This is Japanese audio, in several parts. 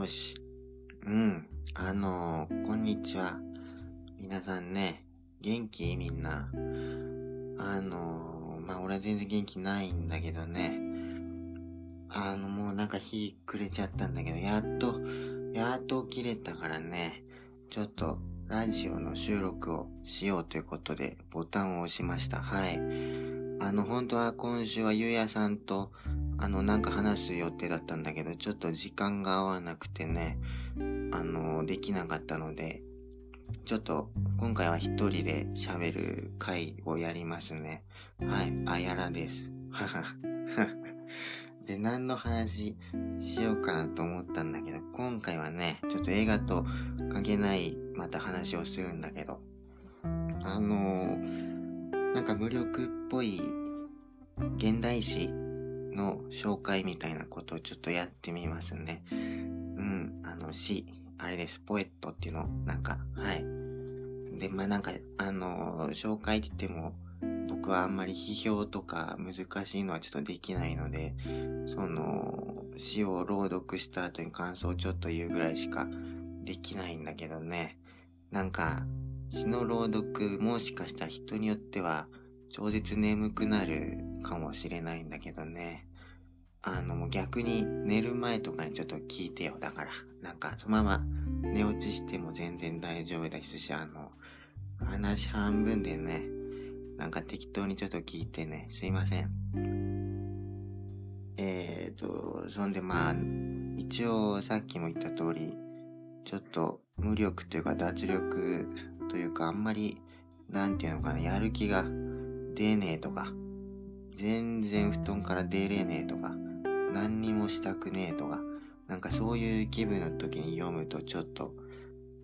よし。うん。あのー、こんにちは。皆さんね、元気？みんな。あのー、まあ、俺は全然元気ないんだけどね。あの、もうなんか日暮れちゃったんだけど、やっと、やっと起きれたからね、ちょっと、ラジオの収録をしようということで、ボタンを押しました。はい。あの、本当は今週はゆうやさんと、あの、なんか話す予定だったんだけど、ちょっと時間が合わなくてね、あの、できなかったので、ちょっと、今回は一人で喋る回をやりますね。はい、あやらです。はは。で、何の話しようかなと思ったんだけど、今回はね、ちょっと映画と関係ないまた話をするんだけど、あのー、なんか無力っぽい現代詩の紹介みたいなことをちょっとやってみますね。うん、あの詩、あれです、ポエットっていうの、なんか、はい。で、まあなんか、あの、紹介って言っても、僕はあんまり批評とか難しいのはちょっとできないので、その、詩を朗読した後に感想をちょっと言うぐらいしかできないんだけどね。なんか、詩の朗読もしかしたら人によっては超絶眠くなるかもしれないんだけどね。あの、もう逆に寝る前とかにちょっと聞いてよ。だから、なんかそのまま寝落ちしても全然大丈夫ですし、あの、話半分でね、なんか適当にちょっと聞いてね、すいません。えーと、そんでまあ、一応さっきも言った通り、ちょっと無力というか脱力というかあんまり、なんていうのかな、やる気が出ねえとか、全然布団から出れねえとか、何にもしたくねえとか、なんかそういう気分の時に読むとちょっと、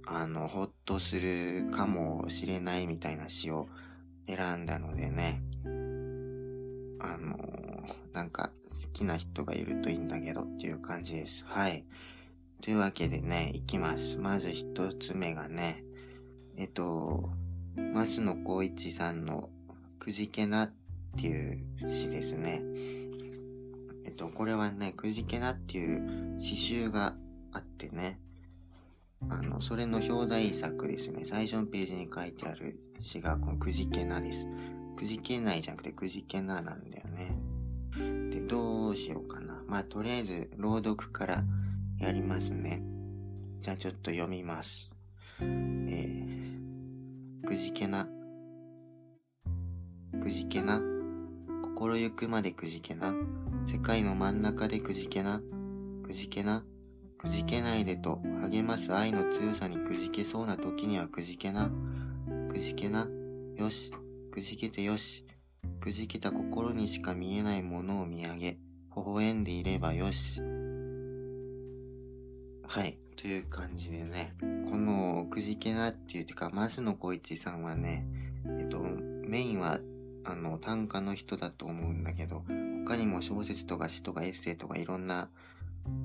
あの、ほっとするかもしれないみたいな詩を選んだのでね。あのなんか好きな人がいるといいんだけどっていう感じです。はい。というわけでね、いきます。まず一つ目がね、えっと、増野光一さんのくじけなっていう詩ですね。えっと、これはね、くじけなっていう詩集があってね、あの、それの表題作ですね。最初のページに書いてある詩がこのくじけなです。くじけないじゃなくてくじけななんだよね。で、どうしようかな。まあ、とりあえず朗読からやりますね。じゃあちょっと読みます。えー、くじけな。くじけな。心ゆくまでくじけな。世界の真ん中でくじけな。くじけな。くじけないでと励ます愛の強さにくじけそうな時にはくじけな。くじけな。よし。くじけてよし。くじけた心にしか見えないものを見上げ、微笑んでいればよし。はい。という感じでね、このくじけなっていうてか、増野光一さんはね、えっと、メインは、あの、短歌の人だと思うんだけど、他にも小説とか詩とかエッセイとかいろんな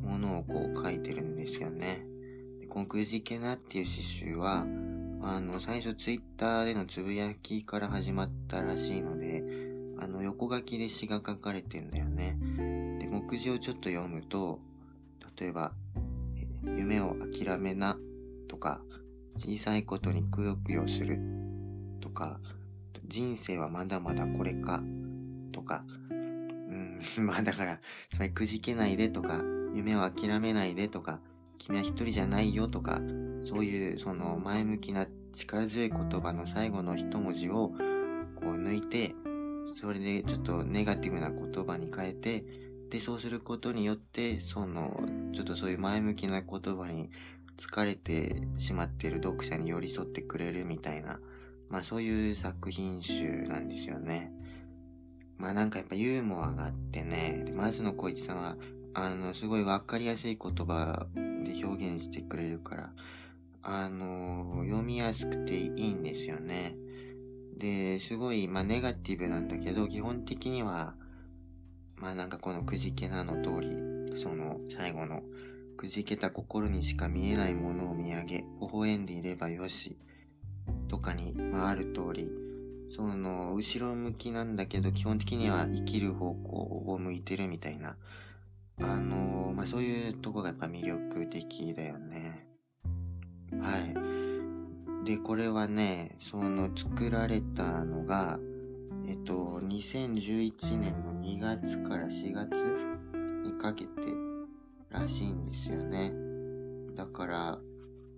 ものをこう書いてるんですよね。でこのくじけなっていう詩集は、あの、最初ツイッターでのつぶやきから始まったらしいので、あの、横書きで詩が書かれてんだよね。で、目次をちょっと読むと、例えば、夢を諦めな、とか、小さいことにくよくよする、とか、人生はまだまだこれか、とか、うん、まあだから、それくじけないでとか、夢を諦めないでとか、君は一人じゃないよとか、そういうその前向きな力強い言葉の最後の一文字をこう抜いて、それでちょっとネガティブな言葉に変えて、で、そうすることによって、その、ちょっとそういう前向きな言葉に疲れてしまっている読者に寄り添ってくれるみたいな、まあそういう作品集なんですよね。まあなんかやっぱユーモアがあってね、で松野光一さんは、あの、すごいわかりやすい言葉で表現してくれるから、あの、読みやすくていいんですよね。で、すごい、まあ、ネガティブなんだけど、基本的には、まあ、なんかこのくじけなの通り、その、最後の、くじけた心にしか見えないものを見上げ、微笑んでいればよし、とかに、まあ、ある通り、その、後ろ向きなんだけど、基本的には生きる方向を向いてるみたいな、あの、まあ、そういうとこがやっぱ魅力的だよね。はい。で、これはね、その作られたのが、えっと、2011年の2月から4月にかけてらしいんですよね。だから、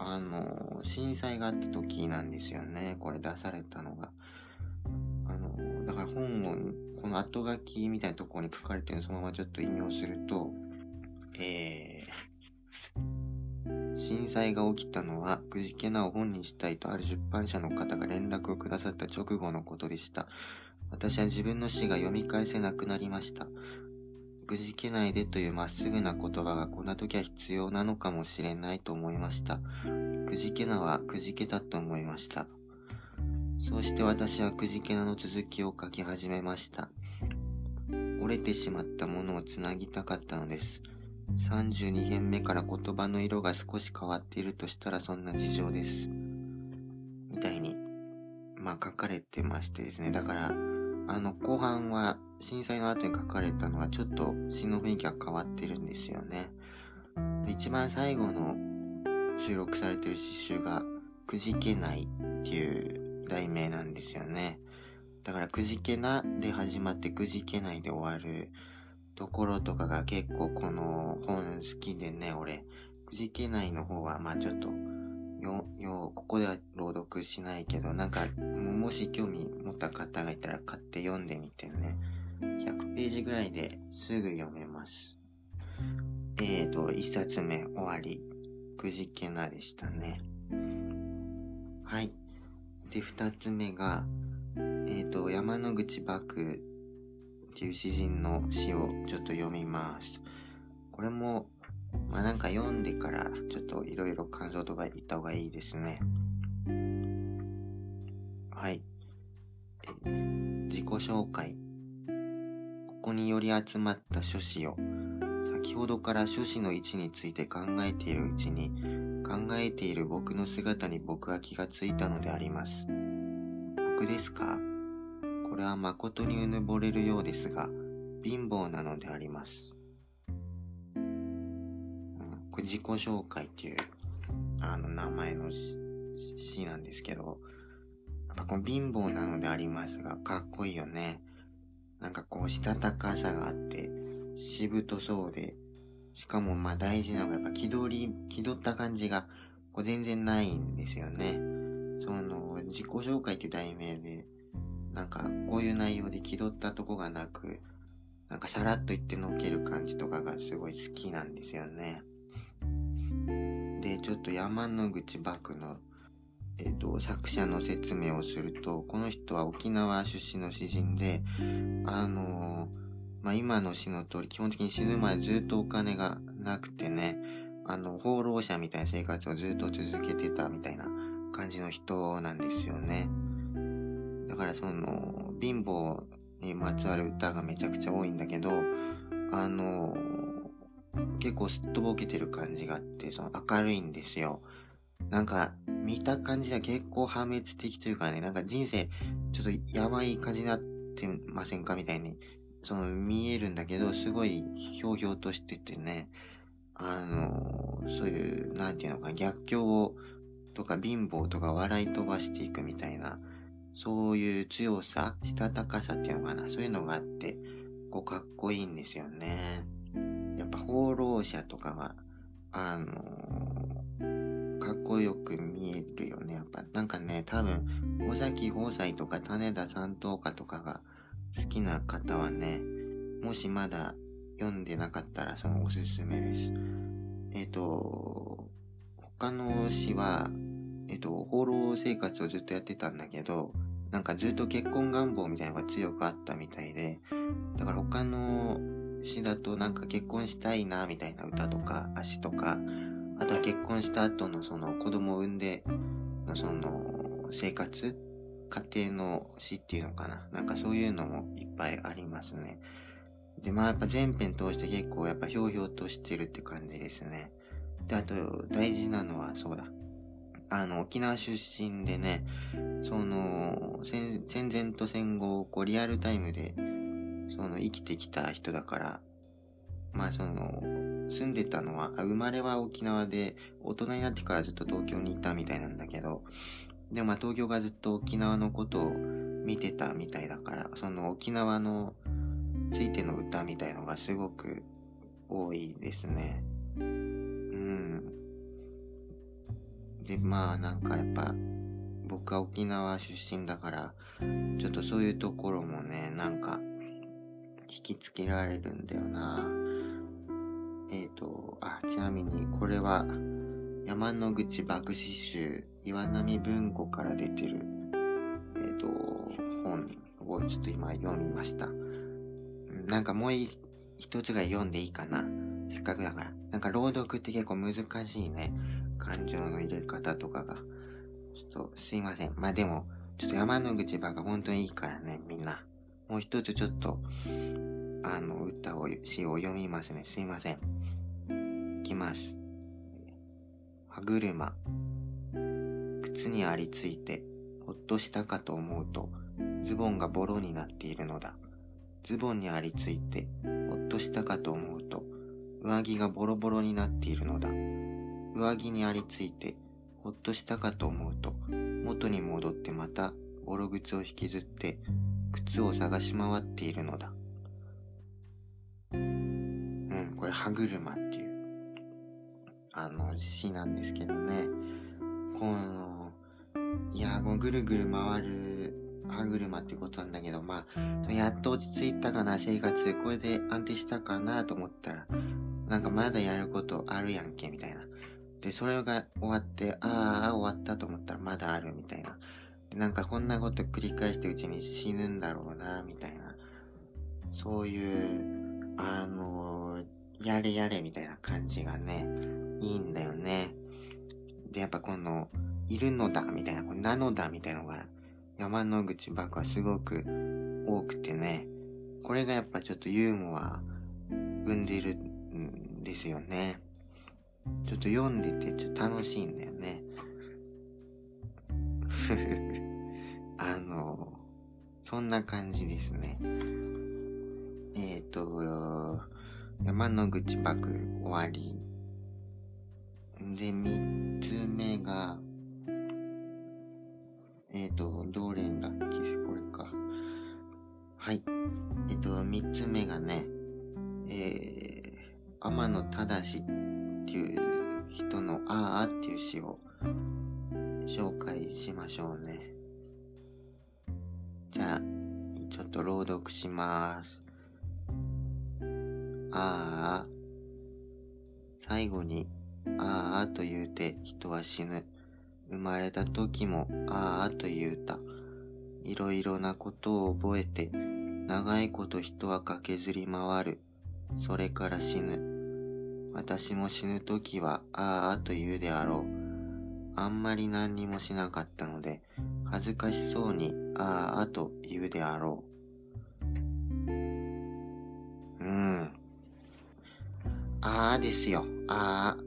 あの、震災があった時なんですよね。これ出されたのが。あの、だから本を、この後書きみたいなところに書かれてるのそのままちょっと引用すると、えー、震災が起きたのは、くじけなを本にしたいとある出版社の方が連絡をくださった直後のことでした。私は自分の死が読み返せなくなりました。くじけないでというまっすぐな言葉がこんな時は必要なのかもしれないと思いました。くじけなはくじけたと思いました。そうして私はくじけなの続きを書き始めました。折れてしまったものをつなぎたかったのです。32編目から言葉の色が少し変わっているとしたらそんな事情です。みたいに、まあ書かれてましてですね。だから、あの、後半は震災の後に書かれたのはちょっと詩の雰囲気が変わってるんですよね。一番最後の収録されてる詩集が、くじけないっていう題名なんですよね。だからくじけなで始まってくじけないで終わるところとかが結構この本好きでね、俺。くじけないの方はまあちょっとよ、よ、ここでは朗読しないけど、なんか、もし興味持った方がいたら買って読んでみてね。100ページぐらいですぐ読めます。えーと、1冊目終わり。くじけなでしたね。はい。で、2つ目が、えーと、山野口幕っていう詩人の詩をちょっと読みます。これもまあなんか読んでからちょっといろいろ感想とか言った方がいいですね。はい。自己紹介。ここにより集まった書士を、先ほどから書士の位置について考えているうちに、考えている僕の姿に僕は気がついたのであります。僕ですか？これは誠にうぬぼれるようですが、貧乏なのであります。これ自己紹介っていう、あの、名前の詩なんですけど、やっぱこの貧乏なのでありますが、かっこいいよね。なんかこう、したたかさがあって、しぶとそうで、しかもまあ大事なのがやっぱ気取り、気取った感じが、こう全然ないんですよね。その、自己紹介っていう題名で、なんかこういう内容で気取ったとこがなく、なんかさらっと言ってのける感じとかがすごい好きなんですよね。ちょっと山野口幕の、え、ー、と、作者の説明をすると、この人は沖縄出身の詩人で、あのー、まあ、今の詩の通り、基本的に死ぬまでずっとお金がなくてね、あの、放浪者みたいな生活をずっと続けてたみたいな感じの人なんですよね。だからその、貧乏にまつわる歌がめちゃくちゃ多いんだけど、あのー結構すっとぼけてる感じがあって、その明るいんですよ。なんか、見た感じでは結構破滅的というかね、なんか人生、ちょっとやばい感じになってませんかみたいに、その見えるんだけど、すごいひょうひょうとしててね、あの、そういう、なんていうのか、逆境を、とか貧乏とか笑い飛ばしていくみたいな、そういう強さ、したたかさっていうのかな、そういうのがあって、こうかっこいいんですよね。ぱ放浪者とかは、あのー、かっこよく見えるよね。やっぱ、なんかね、多分、尾崎豊斎とか種田三等家とかが好きな方はね、もしまだ読んでなかったらそのおすすめです。えっ、ー、と、他の詩は、えっ、ー、と、放浪生活をずっとやってたんだけど、なんかずっと結婚願望みたいなのが強くあったみたいで、だから他の詩だとなんか結婚したいなみたいな歌とか詩とか、あとは結婚した後のその子供を産んでのその生活家庭の詩っていうのかななんかそういうのもいっぱいありますね。で、まあやっぱ全編通して結構やっぱひょうひょうとしてるって感じですね。で、あと大事なのはそうだ。あの、沖縄出身でね、その、戦前と戦後をこうリアルタイムでその生きてきた人だから、まあその、住んでたのは、生まれは沖縄で、大人になってからずっと東京にいたみたいなんだけど、でもまあ東京がずっと沖縄のことを見てたみたいだから、その沖縄のついての歌みたいのがすごく多いですね。うん。で、まあなんかやっぱ、僕は沖縄出身だから、ちょっとそういうところもね、なんか、引きつけられるんだよな。えっ、ー、と、あ、ちなみにこれは、山の口爆死集、岩波文庫から出てる、えっ、ー、と、本をちょっと今読みました。なんかもう一つぐらい読んでいいかな。せっかくだから。なんか朗読って結構難しいね。感情の入れ方とかが。ちょっとすいません。まあでも、ちょっと山の口ばが本当にいいからね、みんな。もう一つちょっと、あの、歌を、詩を読みますね。すいません。いきます。歯車。靴にありついて、ほっとしたかと思うと、ズボンがボロになっているのだ。ズボンにありついて、ほっとしたかと思うと、上着がボロボロになっているのだ。上着にありついて、ほっとしたかと思うと、元に戻ってまたボロ靴を引きずって、靴を探し回っているのだ。うん、これ歯車っていう、あの、詩なんですけどね。この、いや、もうぐるぐる回る歯車ってことなんだけど、まあ、やっと落ち着いたかな、生活。これで安定したかなと思ったら、なんかまだやることあるやんけ、みたいな。で、それが終わって、ああ、終わったと思ったらまだあるみたいな。なんかこんなこと繰り返してうちに死ぬんだろうな、みたいな。そういう、あのー、やれやれみたいな感じがね、いいんだよね。で、やっぱこの、いるのだ、みたいな、こなのだ、みたいなのが、山の口爆はすごく多くてね、これがやっぱちょっとユーモア生んでるんですよね。ちょっと読んでてちょっと楽しいんだよね。あの、そんな感じですね。えっ、ー、と、山の口爆終わり。で、三つ目が、えっ、ー、と、どれだっけ？これか。はい。えっ、ー、と、三つ目がね、えー、天野正っていう人のああっていう詩を紹介しましょうね。じゃあ、ちょっと朗読します。ああ、最後に、ああと言うて人は死ぬ。生まれた時もああと言うた。いろいろなことを覚えて、長いこと人は駆けずり回る。それから死ぬ。私も死ぬ時はああと言うであろう。あんまり何にもしなかったので、恥ずかしそうにああと言うであろう。うん。ああですよ。ああ。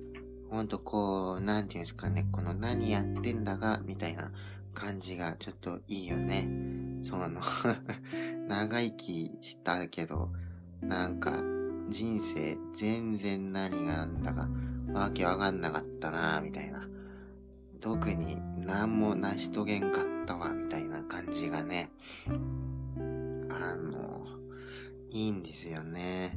ほんとこう、なんていうんですかね、この何やってんだが、みたいな感じがちょっといいよね。その 長生きしたけど、なんか、人生全然何がなんだかわけわかんなかったなみたいな。特に何も成し遂げんかったわみたいな感じがね、あの、いいんですよね。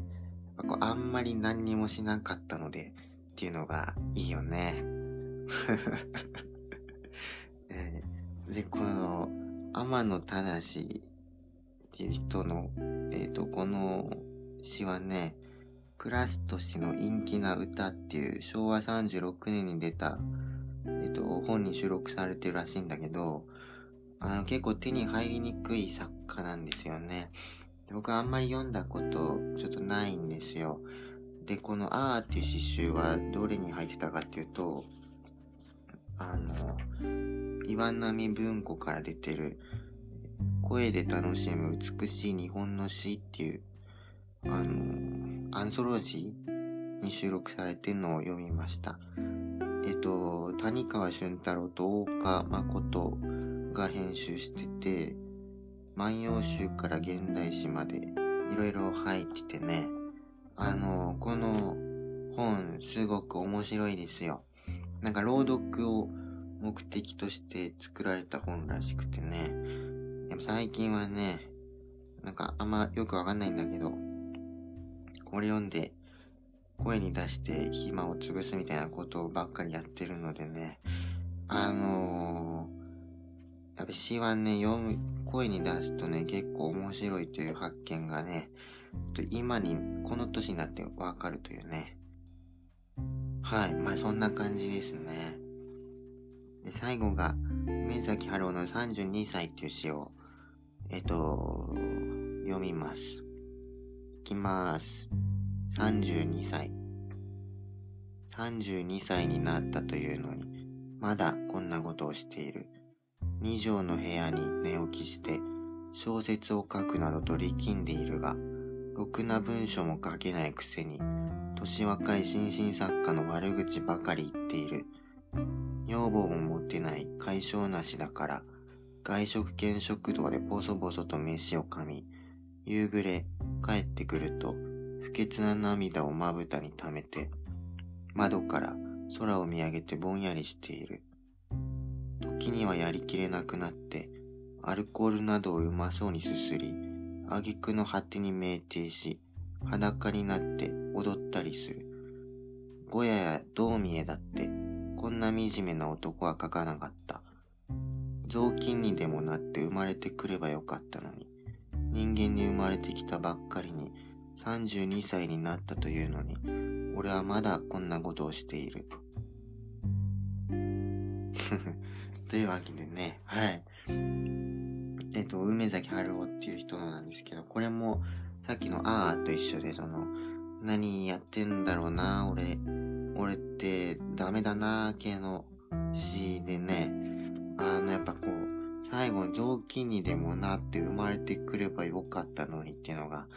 こうあんまり何にもしなかったのでっていうのがいいよね。で、この天野正っていう人の、えっ、ー、と、この詩はね、クラスト氏の陰気な歌っていう昭和36年に出た、と、本に収録されてるらしいんだけど、あの結構手に入りにくい作家なんですよね。僕はあんまり読んだことちょっとないんですよ。で、このあーっていう詩集はどれに入ってたかっていうと、あの、岩波文庫から出てる声で楽しむ美しい日本の詩っていうあの、アンソロジーに収録されてるのを読みました。えっと、谷川俊太郎と大岡誠が編集してて、万葉集から現代詩までいろいろ入っててね、あの、この本、すごく面白いですよ。なんか朗読を目的として作られた本らしくてね。でも最近はね、なんかあんまよくわかんないんだけど、これ読んで声に出して暇を潰すみたいなことばっかりやってるのでね、あのー、やっぱ詩はね、読む、声に出すとね、結構面白いという発見がね、今に、この年になってわかるというね。はい。まあそんな感じですね。で、最後が、梅崎春夫の32歳っていう詩を、えっと、読みます。いきます。32歳。32歳になったというのに、まだこんなことをしている。2畳の部屋に寝起きして、小説を書くなどと力んでいるが、ろくな文章も書けないくせに、年若い新進作家の悪口ばかり言っている。女房も持ってない解消なしだから、外食兼食堂でボソボソと飯を噛み、夕暮れ帰ってくると、不潔な涙をまぶたに溜めて、窓から空を見上げてぼんやりしている。時にはやりきれなくなって、アルコールなどをうまそうにすすり、挙句の果てに酩酊し、裸になって踊ったりする。ゴヤや道見えだって、こんな惨めな男は書かなかった。雑巾にでもなって生まれてくればよかったのに、人間に生まれてきたばっかりに32歳になったというのに、俺はまだこんなことをしている。というわけでね、はい。えっと、梅崎春夫っていう人なんですけど、これもさっきのあーと一緒で、その、何やってんだろうな、俺、俺ってダメだな、系の詩でね、あの、やっぱこう、最後雑巾にでもなって生まれてくればよかったのにっていうのが、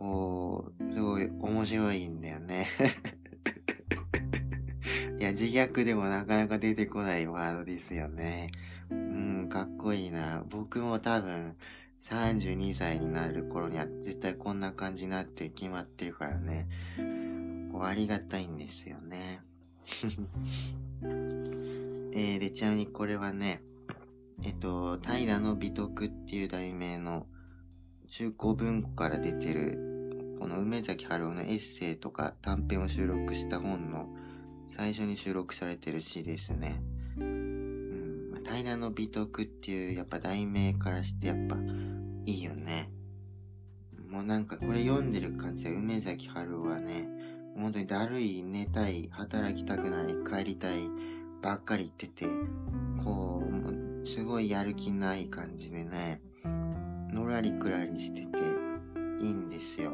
こう、すごい面白いんだよね。いや、自虐でもなかなか出てこないワードですよね。うん、かっこいいな。僕も多分、32歳になる頃には絶対こんな感じになって決まってるからね。こうありがたいんですよね。えー、で、ちなみにこれはね、えっと、平の美徳っていう題名の中高文庫から出てる、この梅崎春夫のエッセイとか短編を収録した本の最初に収録されてる詩ですね。うん平の美徳っていうやっぱ題名からしてやっぱいいよね。もうなんかこれ読んでる感じで梅崎春夫はね、本当にだるい、寝たい、働きたくない、帰りたいばっかり言ってて、こうう、すごいやる気ない感じでね、のらりくらりしてていいんですよ。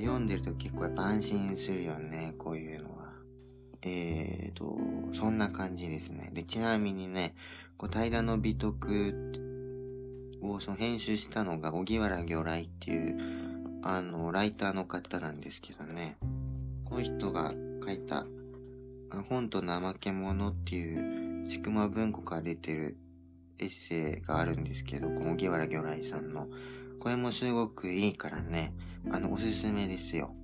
読んでると結構やっぱ安心するよね、こういうのは。えーと、そんな感じですね。で、ちなみにね、こう、平の美徳をその編集したのが、小木原魚雷っていう、あの、ライターの方なんですけどね。この人が書いた、本と怠け者っていう、ちくま文庫から出てるエッセイがあるんですけど、この小木原魚雷さんの。これもすごくいいからね、あの、おすすめですよ。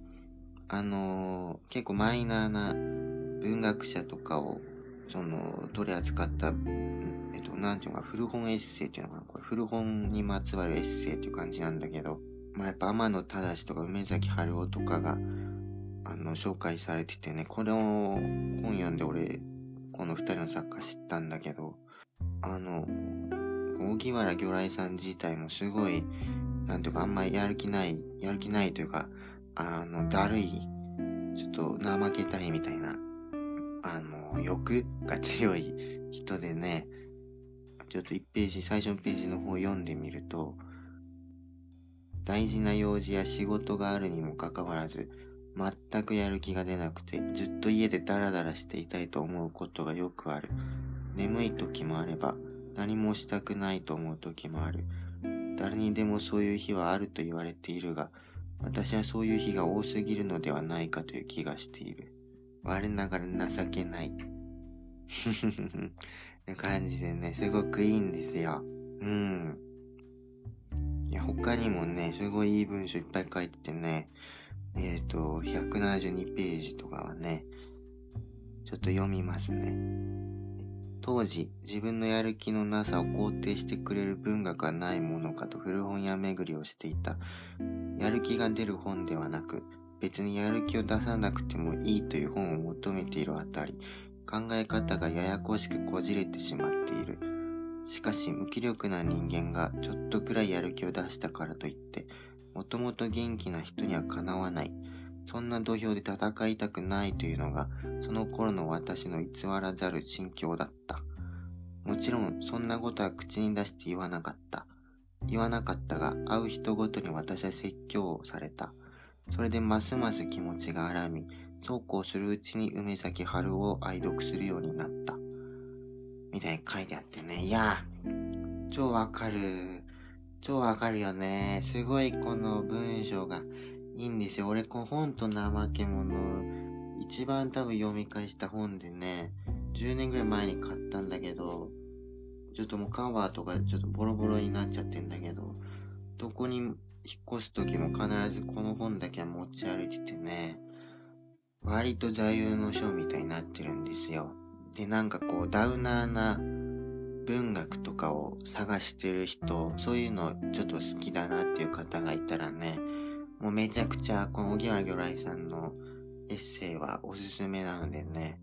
あのー、結構マイナーな文学者とかを、その、取り扱ったえっと、なんていうか、古本エッセイっていうのかな。これ古本にまつわるエッセイっていう感じなんだけど、まあやっぱ天野忠とか梅崎春夫とかが、あの、紹介されててね、これを本読んで俺、この二人の作家知ったんだけど、あの、荻原魚雷さん自体もすごい、なんていうかあんまりやる気ない、やる気ないというか、あの、だるい、ちょっと怠けたいみたいな、あの、欲が強い人でね、ちょっと1ページ、最初のページの方を読んでみると、大事な用事や仕事があるにもかかわらず、全くやる気が出なくて、ずっと家でダラダラしていたいと思うことがよくある。眠い時もあれば、何もしたくないと思う時もある。誰にでもそういう日はあると言われているが、私はそういう日が多すぎるのではないかという気がしている。我ながら情けない。な感じでね、すごくいいんですよ。うん。いや、他にもね、すごいいい文章いっぱい書いててね、えっ、ー、と、172ページとかはね、ちょっと読みますね。当時、自分のやる気のなさを肯定してくれる文学はないものかと古本屋巡りをしていた。やる気が出る本ではなく、別にやる気を出さなくてもいいという本を求めているあたり、考え方がややこしくこじれてしまっている。しかし無気力な人間がちょっとくらいやる気を出したからといって、もともと元気な人にはかなわない。そんな土俵で戦いたくないというのが、その頃の私の偽らざる心境だった。もちろん、そんなことは口に出して言わなかった。言わなかったが、会う人ごとに私は説教をされた。それでますます気持ちが荒み、そうこうするうちに梅崎春を愛読するようになった。みたいに書いてあってね。いや、超わかる。超わかるよね。すごいこの文章がいいんですよ。俺、この本と怠け者、一番多分読み返した本でね、10年ぐらい前に買ったんだけど、ちょっともうカバーとかちょっとボロボロになっちゃってんだけど、どこに引っ越す時も必ずこの本だけは持ち歩いててね、割と座右の書みたいになってるんですよ。で、なんかこう、ダウナーな文学とかを探してる人、そういうのちょっと好きだなっていう方がいたらね、もうめちゃくちゃこの荻原魚雷さんのエッセイはおすすめなのでね、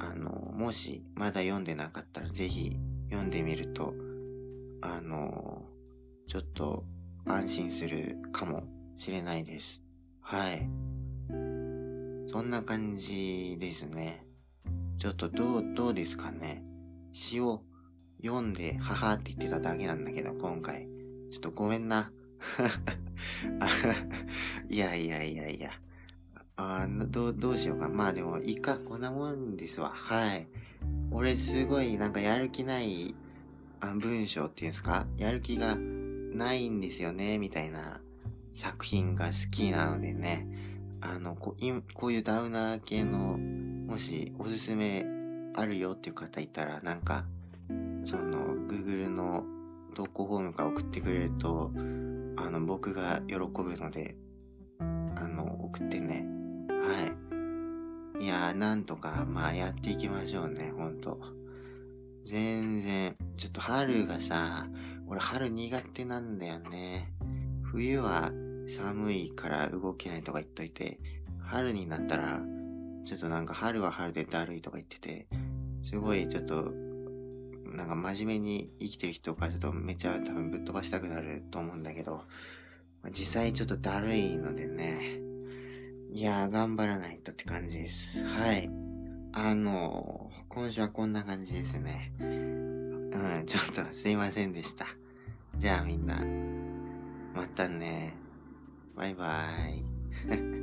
あの、もしまだ読んでなかったらぜひ読んでみると、あの、ちょっと安心するかもしれないです。はい。そんな感じですね。ちょっとどう、どうですかね。詩を読んで、母って言ってただけなんだけど、今回。ちょっとごめんな。いやいやいやいや。あど、どうしようか。まあでも、いいか、こんなもんですわ。はい。俺すごいなんかやる気ないあ文章っていうんですか？やる気がないんですよね、みたいな作品が好きなのでね。あの、ここういうダウナー系のもしおすすめあるよっていう方いたら、なんか、その、Google の投稿フォームから送ってくれると、あの、僕が喜ぶので、あの、送ってね。はい。いやー、なんとか、まあ、やっていきましょうね、ほんと。全然、ちょっと春がさ、俺春苦手なんだよね。冬は寒いから動けないとか言っといて、春になったらちょっとなんか春は春でだるいとか言ってて、すごいちょっと、なんか真面目に生きてる人からちょっとめちゃ多分ぶっ飛ばしたくなると思うんだけど、実際ちょっとだるいのでね、いやー頑張らないとって感じです。はい。あのー、今週はこんな感じですね。うん、ちょっとすいませんでした。じゃあみんな、またね。バイバーイ。